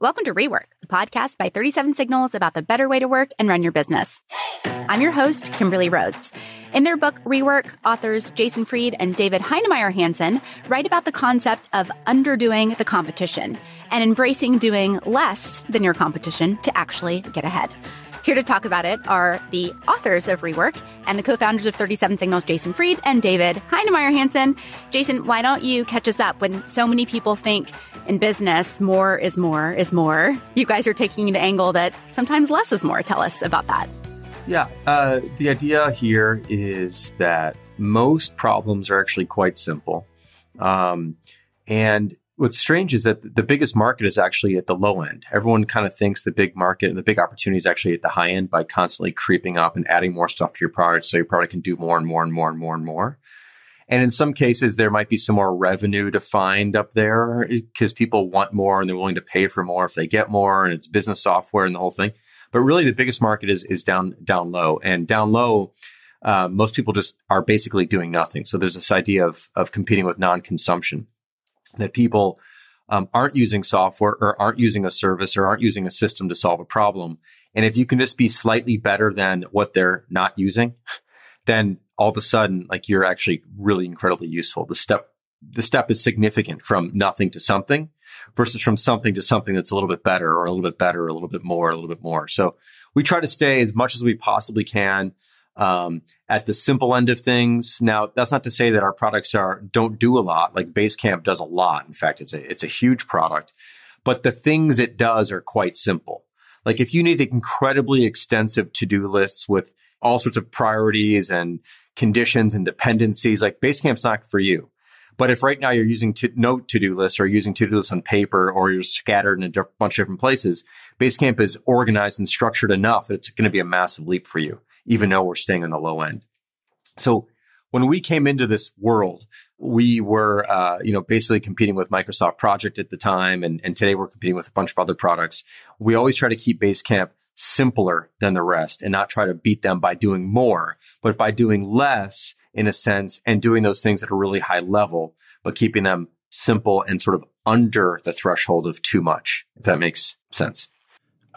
Welcome to Rework, the podcast by 37 Signals about the better way to work and run your business. I'm your host, Kimberly Rhodes. In their book, Rework, authors Jason Fried and David Heinemeier Hansson write about the concept of underdoing the competition and embracing doing less than your competition to actually get ahead. Here to talk about it are the authors of Rework and the co-founders of 37 Signals, Jason Fried and David Heinemeier Hansson. Jason, why don't you catch us up when so many people think in business, more is more is more. You guys are taking the angle that sometimes less is more. Tell us about that. Yeah, uh, the idea here is that most problems are actually quite simple. Um, and what's strange is that the biggest market is actually at the low end. Everyone kind of thinks the big market and the big opportunity is actually at the high end by constantly creeping up and adding more stuff to your product so your product can do more and more and more and more and more. And in some cases, there might be some more revenue to find up there because people want more and they're willing to pay for more if they get more and it's business software and the whole thing. But really the biggest market is, is down, down low and down low. Uh, most people just are basically doing nothing. So there's this idea of, of competing with non-consumption that people um, aren't using software or aren't using a service or aren't using a system to solve a problem. And if you can just be slightly better than what they're not using, then all of a sudden, like you're actually really incredibly useful. The step, the step is significant from nothing to something versus from something to something that's a little bit better or a little bit better, or a little bit more, a little bit more. So we try to stay as much as we possibly can um, at the simple end of things. Now, that's not to say that our products are don't do a lot. Like Basecamp does a lot. In fact, it's a it's a huge product, but the things it does are quite simple. Like if you need incredibly extensive to do lists with all sorts of priorities and conditions and dependencies, like Basecamp's not for you. But if right now you're using to, to-do lists or using to-do lists on paper or you're scattered in a bunch of different places, Basecamp is organized and structured enough that it's going to be a massive leap for you even though we're staying on the low end. So when we came into this world, we were, uh, you know, basically competing with Microsoft Project at the time, and, and today we're competing with a bunch of other products. We always try to keep Basecamp simpler than the rest and not try to beat them by doing more, but by doing less in a sense and doing those things at a really high level, but keeping them simple and sort of under the threshold of too much, if that makes sense.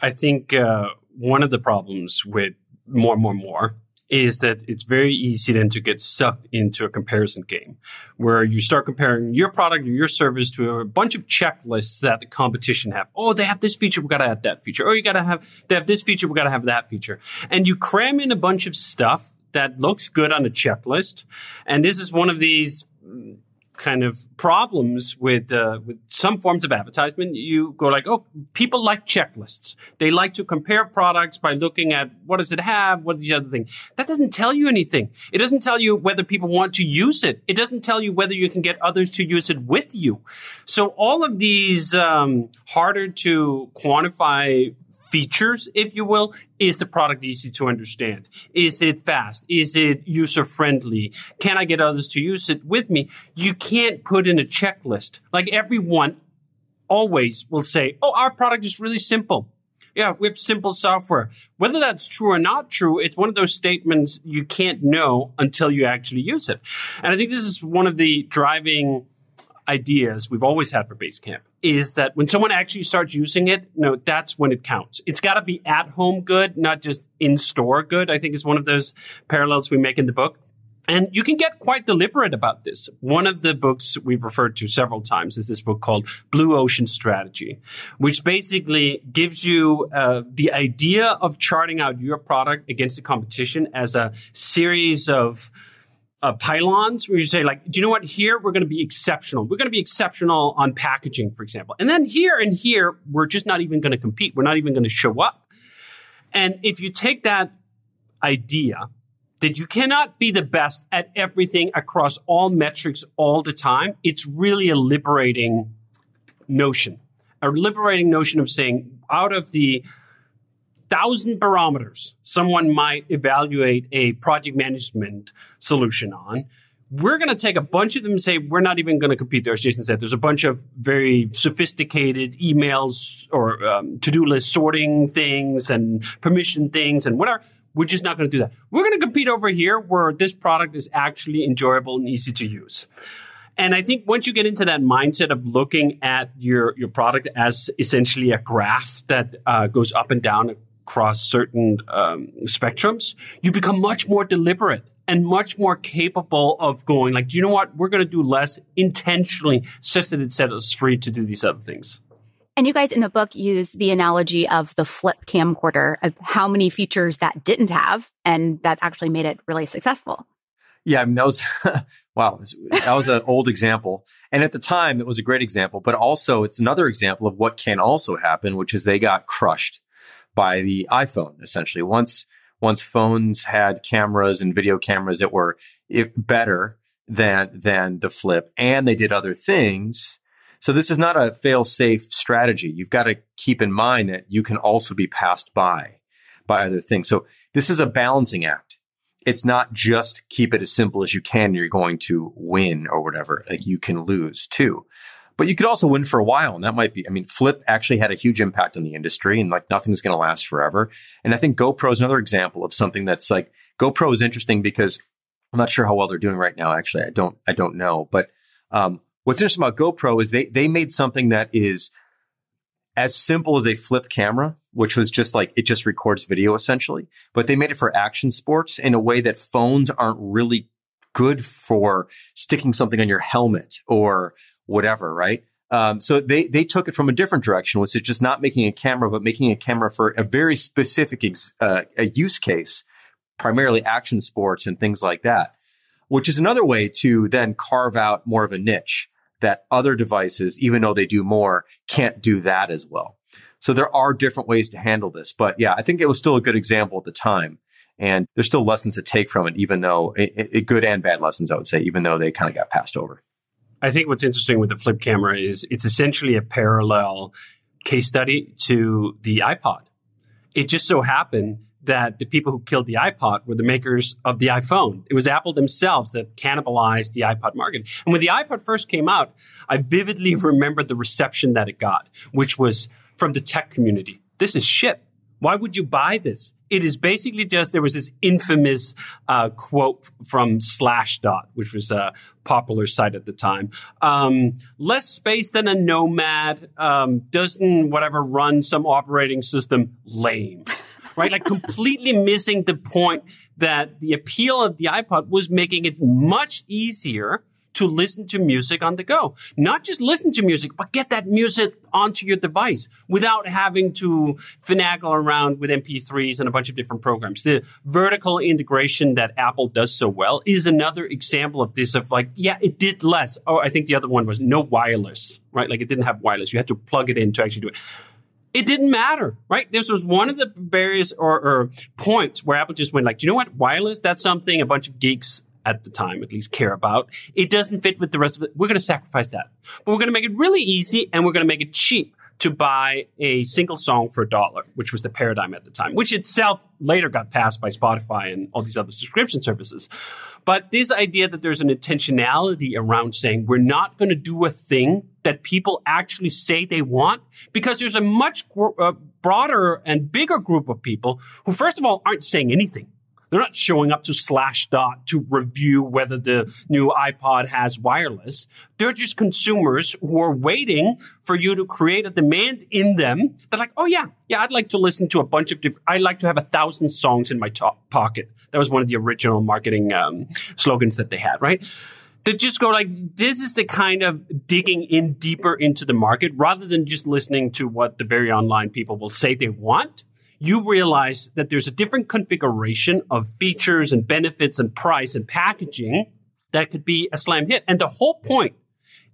I think uh, one of the problems with more, and more, and more is that it's very easy then to get sucked into a comparison game where you start comparing your product or your service to a bunch of checklists that the competition have. Oh, they have this feature. We got to add that feature. Oh, you got to have, they have this feature. We got to have that feature. And you cram in a bunch of stuff that looks good on a checklist. And this is one of these kind of problems with uh, with some forms of advertisement. You go like, oh, people like checklists. They like to compare products by looking at what does it have, what is the other thing. That doesn't tell you anything. It doesn't tell you whether people want to use it. It doesn't tell you whether you can get others to use it with you. So all of these um, harder to quantify features, if you will. Is the product easy to understand? Is it fast? Is it user friendly? Can I get others to use it with me? You can't put in a checklist. Like everyone always will say, Oh, our product is really simple. Yeah, we have simple software. Whether that's true or not true, it's one of those statements you can't know until you actually use it. And I think this is one of the driving ideas we've always had for Basecamp is that when someone actually starts using it, no, that's when it counts. It's got to be at home good, not just in store good. I think is one of those parallels we make in the book. And you can get quite deliberate about this. One of the books we've referred to several times is this book called Blue Ocean Strategy, which basically gives you uh, the idea of charting out your product against the competition as a series of uh, pylons where you say like, do you know what? Here we're going to be exceptional. We're going to be exceptional on packaging, for example. And then here and here, we're just not even going to compete. We're not even going to show up. And if you take that idea that you cannot be the best at everything across all metrics all the time, it's really a liberating notion, a liberating notion of saying out of the thousand barometers someone might evaluate a project management solution on. We're going to take a bunch of them and say, we're not even going to compete there. As Jason said, there's a bunch of very sophisticated emails or um, to-do list sorting things and permission things and whatever. We're just not going to do that. We're going to compete over here where this product is actually enjoyable and easy to use. And I think once you get into that mindset of looking at your, your product as essentially a graph that uh, goes up and down across certain um, spectrums, you become much more deliberate and much more capable of going like, you know what? We're going to do less intentionally such that it sets us free to do these other things. And you guys in the book use the analogy of the flip camcorder of how many features that didn't have and that actually made it really successful. Yeah, I mean that was wow, that was an old example, and at the time it was a great example. But also, it's another example of what can also happen, which is they got crushed by the iPhone. Essentially, once once phones had cameras and video cameras that were better than than the Flip, and they did other things. So this is not a fail-safe strategy. You've got to keep in mind that you can also be passed by by other things. So this is a balancing act it's not just keep it as simple as you can. You're going to win or whatever. Like you can lose too. But you could also win for a while. And that might be, I mean, Flip actually had a huge impact on the industry and like nothing's going to last forever. And I think GoPro is another example of something that's like GoPro is interesting because I'm not sure how well they're doing right now. Actually, I don't, I don't know. But, um, what's interesting about GoPro is they, they made something that is as simple as a flip camera, which was just like it just records video essentially, but they made it for action sports in a way that phones aren't really good for sticking something on your helmet or whatever, right? Um, so they they took it from a different direction, which is just not making a camera, but making a camera for a very specific ex, uh, a use case, primarily action sports and things like that, which is another way to then carve out more of a niche that other devices, even though they do more, can't do that as well. So there are different ways to handle this. But yeah, I think it was still a good example at the time. And there's still lessons to take from it, even though it, it, good and bad lessons, I would say, even though they kind of got passed over. I think what's interesting with the flip camera is it's essentially a parallel case study to the iPod. It just so happened that the people who killed the iPod were the makers of the iPhone. It was Apple themselves that cannibalized the iPod market. And when the iPod first came out, I vividly remember the reception that it got, which was from the tech community. This is shit. Why would you buy this? It is basically just there was this infamous uh, quote from Slashdot, which was a popular site at the time. Um, less space than a Nomad um, doesn't whatever run some operating system. Lame right? Like completely missing the point that the appeal of the iPod was making it much easier to listen to music on the go. Not just listen to music, but get that music onto your device without having to finagle around with MP3s and a bunch of different programs. The vertical integration that Apple does so well is another example of this of like, yeah, it did less. Oh, I think the other one was no wireless, right? Like it didn't have wireless. You had to plug it in to actually do it it didn't matter, right? This was one of the barriers or, or, points where Apple just went like, you know what? Wireless, that's something a bunch of geeks at the time at least care about. It doesn't fit with the rest of it. We're going to sacrifice that. But we're going to make it really easy and we're going to make it cheap to buy a single song for a dollar, which was the paradigm at the time, which itself later got passed by Spotify and all these other subscription services. But this idea that there's an intentionality around saying we're not going to do a thing that people actually say they want because there's a much uh, broader and bigger group of people who, first of all, aren't saying anything. They're not showing up to Slashdot to review whether the new iPod has wireless. They're just consumers who are waiting for you to create a demand in them. They're like, oh yeah, yeah, I'd like to listen to a bunch of different, I'd like to have a thousand songs in my top pocket. That was one of the original marketing um, slogans that they had, right? to just go like this is the kind of digging in deeper into the market rather than just listening to what the very online people will say they want you realize that there's a different configuration of features and benefits and price and packaging that could be a slam hit. And the whole point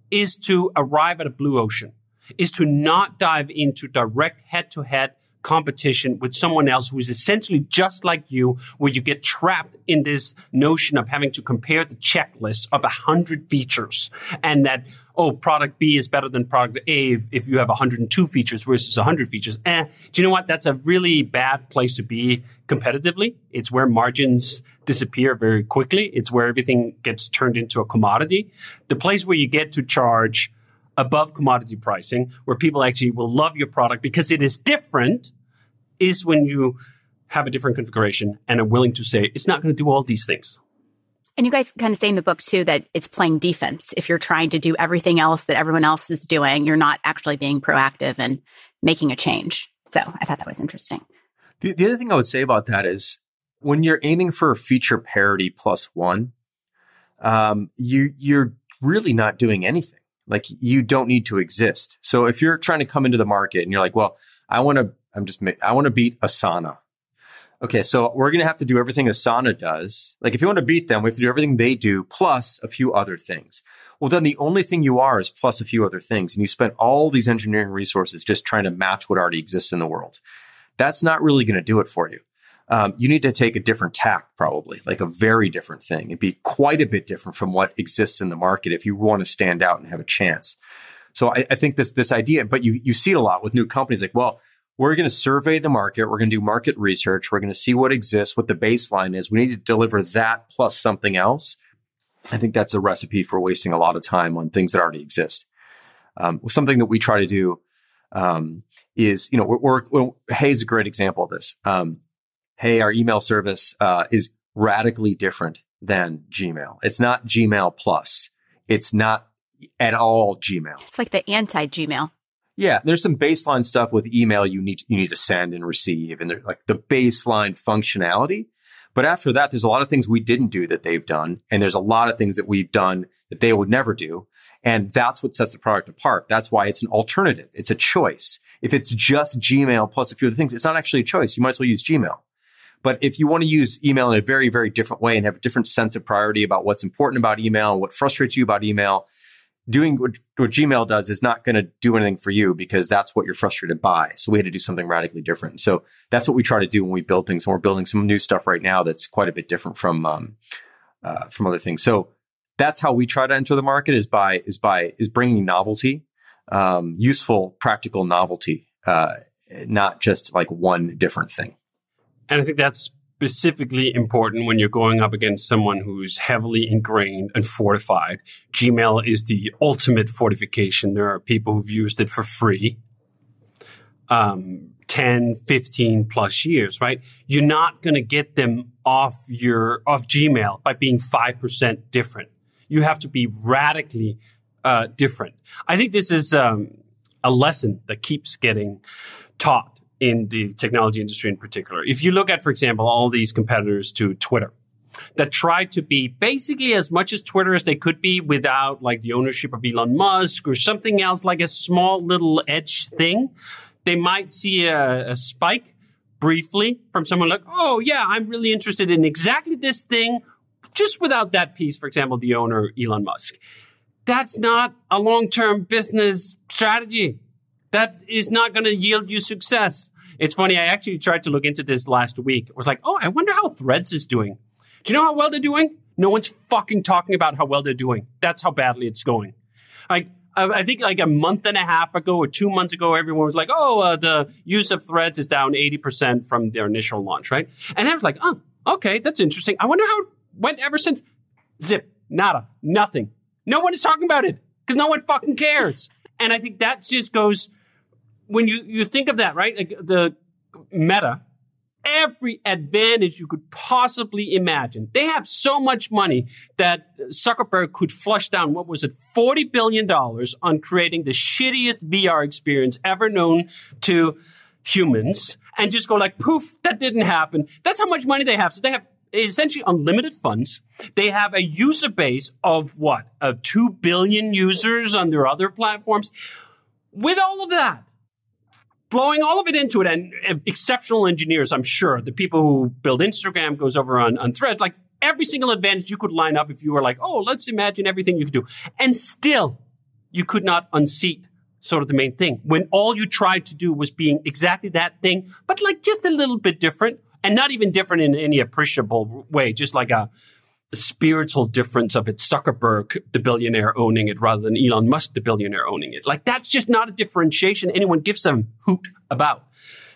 is to arrive at a blue ocean, is to not dive into direct head to head competition with someone else who is essentially just like you, where you get trapped in this notion of having to compare the checklist of a hundred features and that, oh, product B is better than product A if, if you have 102 features versus 100 features. Eh, do you know what? That's a really bad place to be competitively. It's where margins disappear very quickly. It's where everything gets turned into a commodity. The place where you get to charge above commodity pricing, where people actually will love your product because it is different is when you have a different configuration and are willing to say it's not going to do all these things. And you guys kind of say in the book too that it's playing defense. If you're trying to do everything else that everyone else is doing, you're not actually being proactive and making a change. So I thought that was interesting. The, the other thing I would say about that is when you're aiming for a feature parity plus one, um, you you're really not doing anything. Like you don't need to exist. So if you're trying to come into the market and you're like, well, I want to, I'm just, I want to beat Asana. Okay, so we're going to have to do everything Asana does. Like if you want to beat them, we have to do everything they do plus a few other things. Well, then the only thing you are is plus a few other things. And you spend all these engineering resources just trying to match what already exists in the world. That's not really going to do it for you um, you need to take a different tack, probably like a very different thing. It'd be quite a bit different from what exists in the market if you want to stand out and have a chance. So I, I think this this idea, but you you see it a lot with new companies like, well, we're going to survey the market, we're going to do market research, we're going to see what exists, what the baseline is. We need to deliver that plus something else. I think that's a recipe for wasting a lot of time on things that already exist. Um, something that we try to do um, is, you know, we're, we're, a great example of this. Um, hey, our email service uh, is radically different than Gmail. It's not Gmail plus. It's not at all Gmail. It's like the anti Gmail. Yeah, there's some baseline stuff with email you need you need to send and receive, and like the baseline functionality. But after that, there's a lot of things we didn't do that they've done, and there's a lot of things that we've done that they would never do, and that's what sets the product apart. That's why it's an alternative. It's a choice. If it's just Gmail plus a few other things, it's not actually a choice. You might as well use Gmail. But if you want to use email in a very, very different way and have a different sense of priority about what's important about email and what frustrates you about email, doing what, what Gmail does is not going to do anything for you because that's what you're frustrated by. So we had to do something radically different. So that's what we try to do when we build things. And we're building some new stuff right now that's quite a bit different from um, uh, from other things. So that's how we try to enter the market is by is by is bringing novelty, um, useful, practical novelty, uh, not just like one different thing. And I think that's specifically important when you're going up against someone who's heavily ingrained and fortified. Gmail is the ultimate fortification. There are people who've used it for free. Um, 10, 15 plus years, right? You're not going to get them off your, off Gmail by being 5% different. You have to be radically, uh, different. I think this is, um, a lesson that keeps getting taught in the technology industry in particular. If you look at, for example, all these competitors to Twitter that tried to be basically as much as Twitter as they could be without like the ownership of Elon Musk or something else like a small little edge thing, they might see a, a spike briefly from someone like, oh yeah, I'm really interested in exactly this thing, just without that piece, for example, the owner, Elon Musk. That's not a long-term business strategy that is not going to yield you success. It's funny. I actually tried to look into this last week. I was like, oh, I wonder how Threads is doing. Do you know how well they're doing? No one's fucking talking about how well they're doing. That's how badly it's going. Like, I think like a month and a half ago or two months ago, everyone was like, oh, uh, the use of threads is down 80% from their initial launch, right? And I was like, oh, okay, that's interesting. I wonder how it went ever since. Zip, nada, nothing. No one is talking about it because no one fucking cares. And I think that just goes when you, you think of that, right? Like the meta, every advantage you could possibly imagine. They have so much money that Zuckerberg could flush down, what was it, $40 billion on creating the shittiest VR experience ever known to humans and just go like, poof, that didn't happen. That's how much money they have. So they have essentially unlimited funds. They have a user base of what? Of 2 billion users on their other platforms. With all of that, blowing all of it into it and, exceptional engineers, I'm sure. The people who build Instagram goes over on, on threads, like every single advantage you could line up if you were like, oh, let's imagine everything you could do. And still, you could not unseat sort of the main thing when all you tried to do was being exactly that thing, but like just a little bit different and not even different in any appreciable way, just like a, spiritual difference of it Zuckerberg, the billionaire owning it rather than Elon Musk, the billionaire owning it. Like that's just not a differentiation anyone gives a hoot about.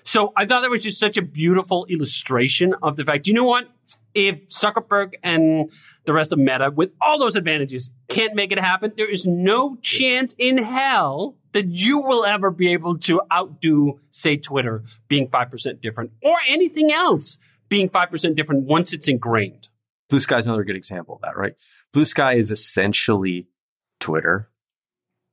So I thought that was just such a beautiful illustration of the fact, you know what? If Zuckerberg and the rest of Meta, with all those advantages, can't make it happen, there is no chance in hell that you will ever be able to outdo, say, Twitter being 5% different or anything else being 5% different once it's ingrained. Blue Sky is another good example of that, right? Blue Sky is essentially Twitter,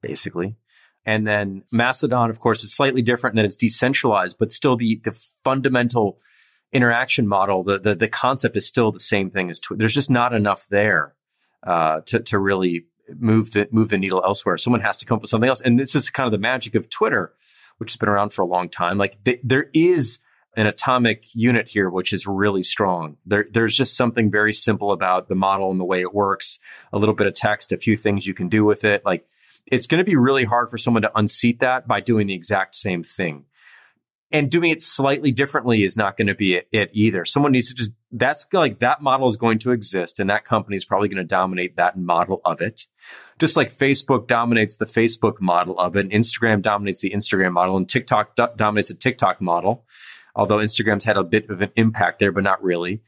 basically. And then Mastodon, of course, is slightly different in that it's decentralized, but still the, the fundamental interaction model, the, the, the concept is still the same thing as Twitter. There's just not enough there uh, to, to really move the, move the needle elsewhere. Someone has to come up with something else. And this is kind of the magic of Twitter, which has been around for a long time. Like th- there is an atomic unit here, which is really strong. There, there's just something very simple about the model and the way it works. A little bit of text, a few things you can do with it. Like it's going to be really hard for someone to unseat that by doing the exact same thing. And doing it slightly differently is not going to be it, it either. Someone needs to just, that's like that model is going to exist and that company is probably going to dominate that model of it. Just like Facebook dominates the Facebook model of it, and Instagram dominates the Instagram model, and TikTok do- dominates the TikTok model. Although Instagram's had a bit of an impact there, but not really.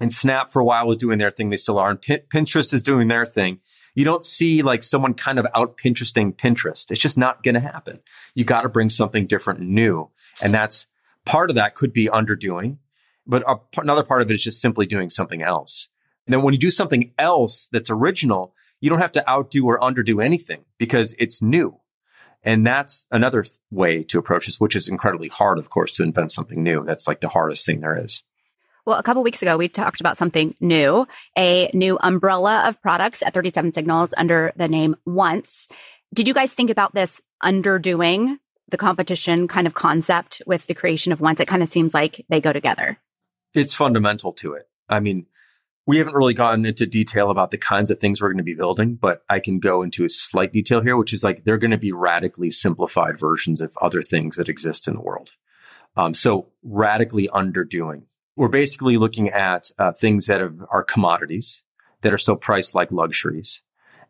And Snap for a while was doing their thing. They still are. And P- Pinterest is doing their thing you don't see like someone kind of out Pinteresting Pinterest. It's just not going to happen. You got to bring something different and new. And that's part of that could be underdoing, but another part of it is just simply doing something else. And then when you do something else that's original, you don't have to outdo or underdo anything because it's new. And that's another th- way to approach this, which is incredibly hard, of course, to invent something new. That's like the hardest thing there is. Well, a couple weeks ago, we talked about something new, a new umbrella of products at 37 Signals under the name Once. Did you guys think about this underdoing the competition kind of concept with the creation of Once? It kind of seems like they go together. It's fundamental to it. I mean, we haven't really gotten into detail about the kinds of things we're going to be building, but I can go into a slight detail here, which is like they're going to be radically simplified versions of other things that exist in the world. Um, so radically underdoing we're basically looking at uh, things that have, are commodities that are still priced like luxuries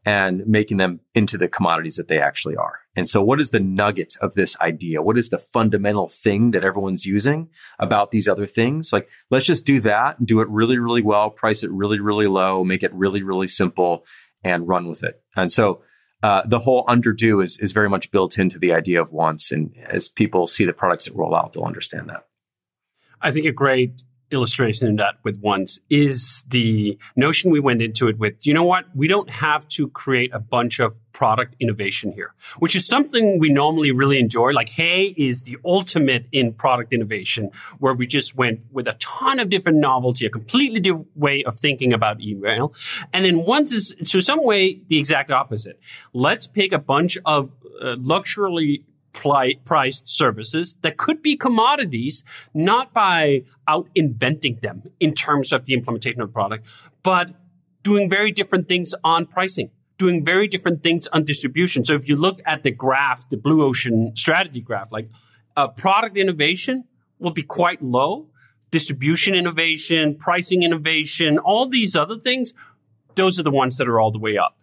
and making them into the commodities that they actually are. And so what is the nugget of this idea? What is the fundamental thing that everyone's using about these other things? Like, let's just do that and do it really, really well, price it really, really low, make it really, really simple and run with it. And so uh, the whole underdo is, is very much built into the idea of Once. And as people see the products that roll out, they'll understand that. I think a great illustration of that with once is the notion we went into it with, you know what? We don't have to create a bunch of product innovation here, which is something we normally really enjoy. Like Hey is the ultimate in product innovation where we just went with a ton of different novelty, a completely different way of thinking about email. And then once is, to some way, the exact opposite. Let's pick a bunch of uh, priced services that could be commodities, not by out inventing them in terms of the implementation of the product, but doing very different things on pricing, doing very different things on distribution. So if you look at the graph, the blue ocean strategy graph, like uh, product innovation will be quite low. Distribution innovation, pricing innovation, all these other things, those are the ones that are all the way up.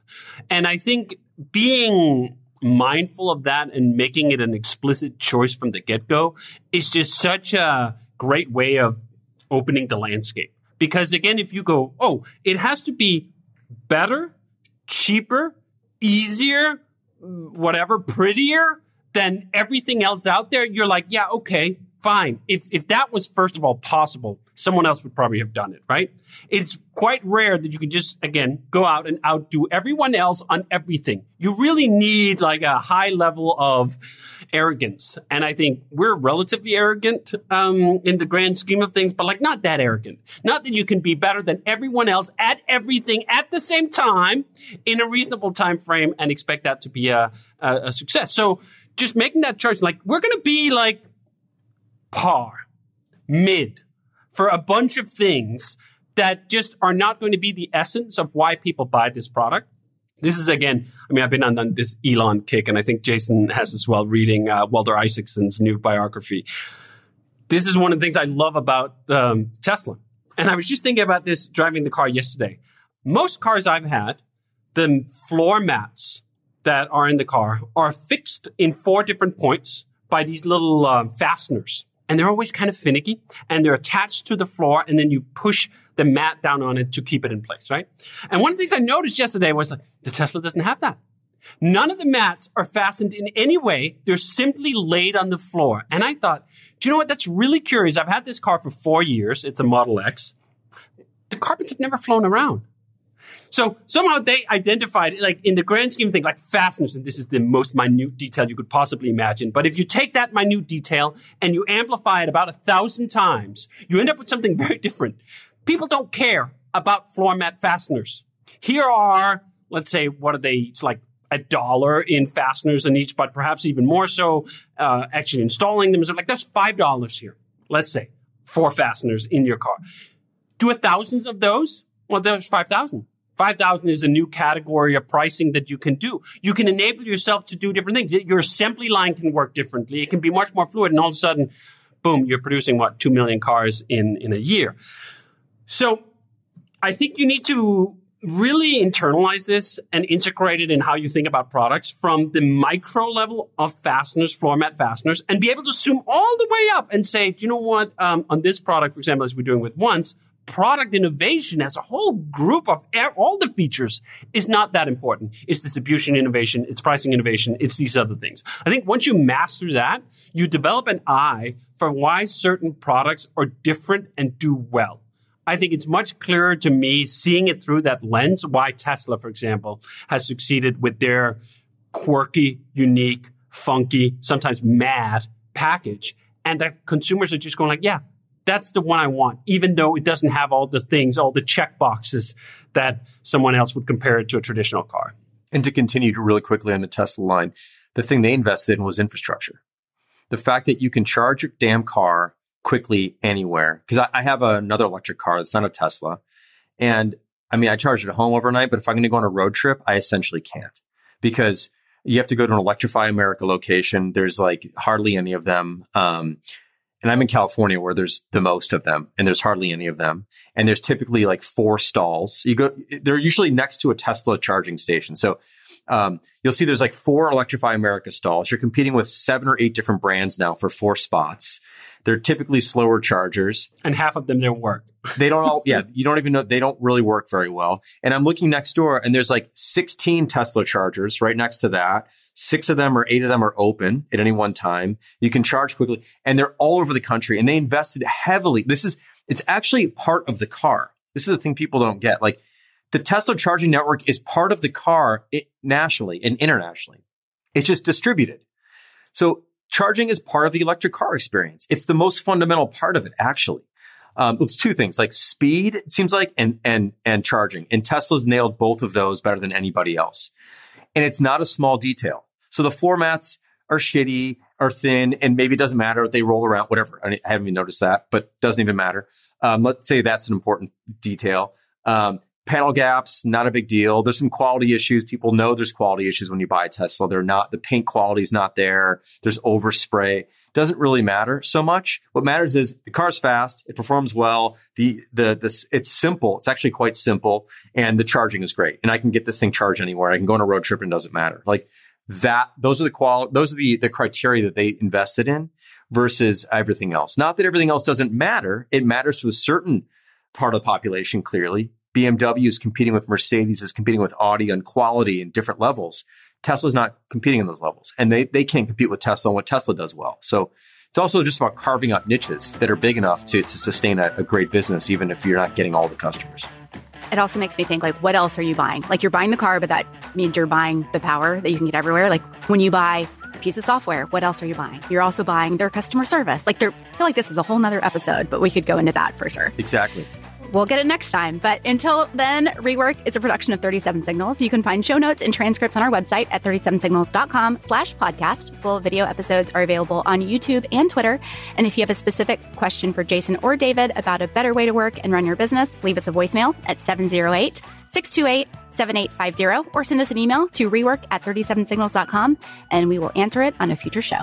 And I think being mindful of that and making it an explicit choice from the get go is just such a great way of opening the landscape. Because again, if you go, oh, it has to be better, cheaper, easier, whatever, prettier than everything else out there, you're like, yeah, okay, fine. If, if that was, first of all, possible, someone else would probably have done it, right? It's quite rare that you can just, again, go out and outdo everyone else on everything. You really need like a high level of arrogance. And I think we're relatively arrogant, um, in the grand scheme of things, but like not that arrogant. Not that you can be better than everyone else at everything at the same time in a reasonable time frame and expect that to be a, a, a success. So just making that choice, like we're going to be like, par, mid for a bunch of things that just are not going to be the essence of why people buy this product. This is again, I mean, I've been on this Elon kick, and I think Jason has as well reading uh, Walter Isaacson's new biography. This is one of the things I love about um, Tesla. And I was just thinking about this driving the car yesterday. Most cars I've had, the floor mats that are in the car are fixed in four different points by these little uh, fasteners and they're always kind of finicky and they're attached to the floor and then you push the mat down on it to keep it in place, right? And one of the things I noticed yesterday was like, the Tesla doesn't have that. None of the mats are fastened in any way. They're simply laid on the floor. And I thought, do you know what? That's really curious. I've had this car for four years. It's a Model X. the carpets have never flown around. So somehow they identified, like in the grand scheme of things, like fasteners, and this is the most minute detail you could possibly imagine. But if you take that minute detail and you amplify it about a thousand times, you end up with something very different. People don't care about floor mat fasteners. Here are, let's say, what are they? It's like a dollar in fasteners in each, but perhaps even more so, uh, actually installing them. So like that's five dollars here. Let's say four fasteners in your car. Do a thousand of those? Well, there's five thousand. 5,000 is a new category of pricing that you can do. You can enable yourself to do different things. Your assembly line can work differently. It can be much more fluid. And all of a sudden, boom, you're producing what, 2 million cars in, in a year. So I think you need to really internalize this and integrate it in how you think about products from the micro level of fasteners, floor mat fasteners, and be able to zoom all the way up and say, do you know what? Um, on this product, for example, as we're doing with once, product innovation as a whole group of all the features is not that important. It's distribution innovation, it's pricing innovation, it's these other things. I think once you master that, you develop an eye for why certain products are different and do well. I think it's much clearer to me seeing it through that lens why Tesla, for example, has succeeded with their quirky, unique, funky, sometimes mad package. And that consumers are just going like, yeah, that's the one I want, even though it doesn't have all the things, all the check boxes that someone else would compare it to a traditional car. And to continue to really quickly on the Tesla line, the thing they invested in was infrastructure. The fact that you can charge your damn car quickly anywhere. Because I, I, have another electric car that's not a Tesla. And I mean, I charge it at home overnight, but if I'm going to go on a road trip, I essentially can't because you have to go to an Electrify America location. There's like hardly any of them. Um, and I'm in California where there's the most of them and there's hardly any of them. And there's typically like four stalls. You go, they're usually next to a Tesla charging station. So, um, you'll see there's like four Electrify America stalls. You're competing with seven or eight different brands now for four spots. They're typically slower chargers. And half of them don't work. they don't all, yeah, you don't even know, they don't really work very well. And I'm looking next door and there's like 16 Tesla chargers right next to that. Six of them or eight of them are open at any one time. You can charge quickly and they're all over the country and they invested heavily. This is, it's actually part of the car. This is the thing people don't get. Like the Tesla charging network is part of the car it, nationally and internationally. It's just distributed. So charging is part of the electric car experience. It's the most fundamental part of it, actually. Um, it's two things like speed, it seems like, and, and, and charging. And Tesla's nailed both of those better than anybody else. And it's not a small detail. So the floor mats are shitty, are thin, and maybe it doesn't matter they roll around, whatever. I haven't even noticed that, but doesn't even matter. Um, let's say that's an important detail. Um, panel gaps, not a big deal. There's some quality issues. People know there's quality issues when you buy a Tesla. They're not, the paint quality is not there. There's overspray. Doesn't really matter so much. What matters is the car's fast. It performs well. The, the, this, it's simple. It's actually quite simple and the charging is great. And I can get this thing charged anywhere. I can go on a road trip and it doesn't matter. Like that, those are the qual, those are the, the criteria that they invested in versus everything else. Not that everything else doesn't matter. It matters to a certain part of the population, clearly, BMW is competing with Mercedes, is competing with Audi on quality and different levels. Tesla's not competing in those levels and they, they can't compete with Tesla on what Tesla does well. So it's also just about carving out niches that are big enough to, to sustain a, a great business, even if you're not getting all the customers. It also makes me think like, what else are you buying? Like you're buying the car, but that means you're buying the power that you can get everywhere. Like when you buy a piece of software, what else are you buying? You're also buying their customer service. Like they're, I feel like this is a whole nother episode, but we could go into that for sure. Exactly. We'll get it next time. But until then, Rework is a production of 37 Signals. You can find show notes and transcripts on our website at 37signals.com slash podcast. Full video episodes are available on YouTube and Twitter. And if you have a specific question for Jason or David about a better way to work and run your business, leave us a voicemail at 708 628 7850 or send us an email to rework at 37signals.com and we will answer it on a future show.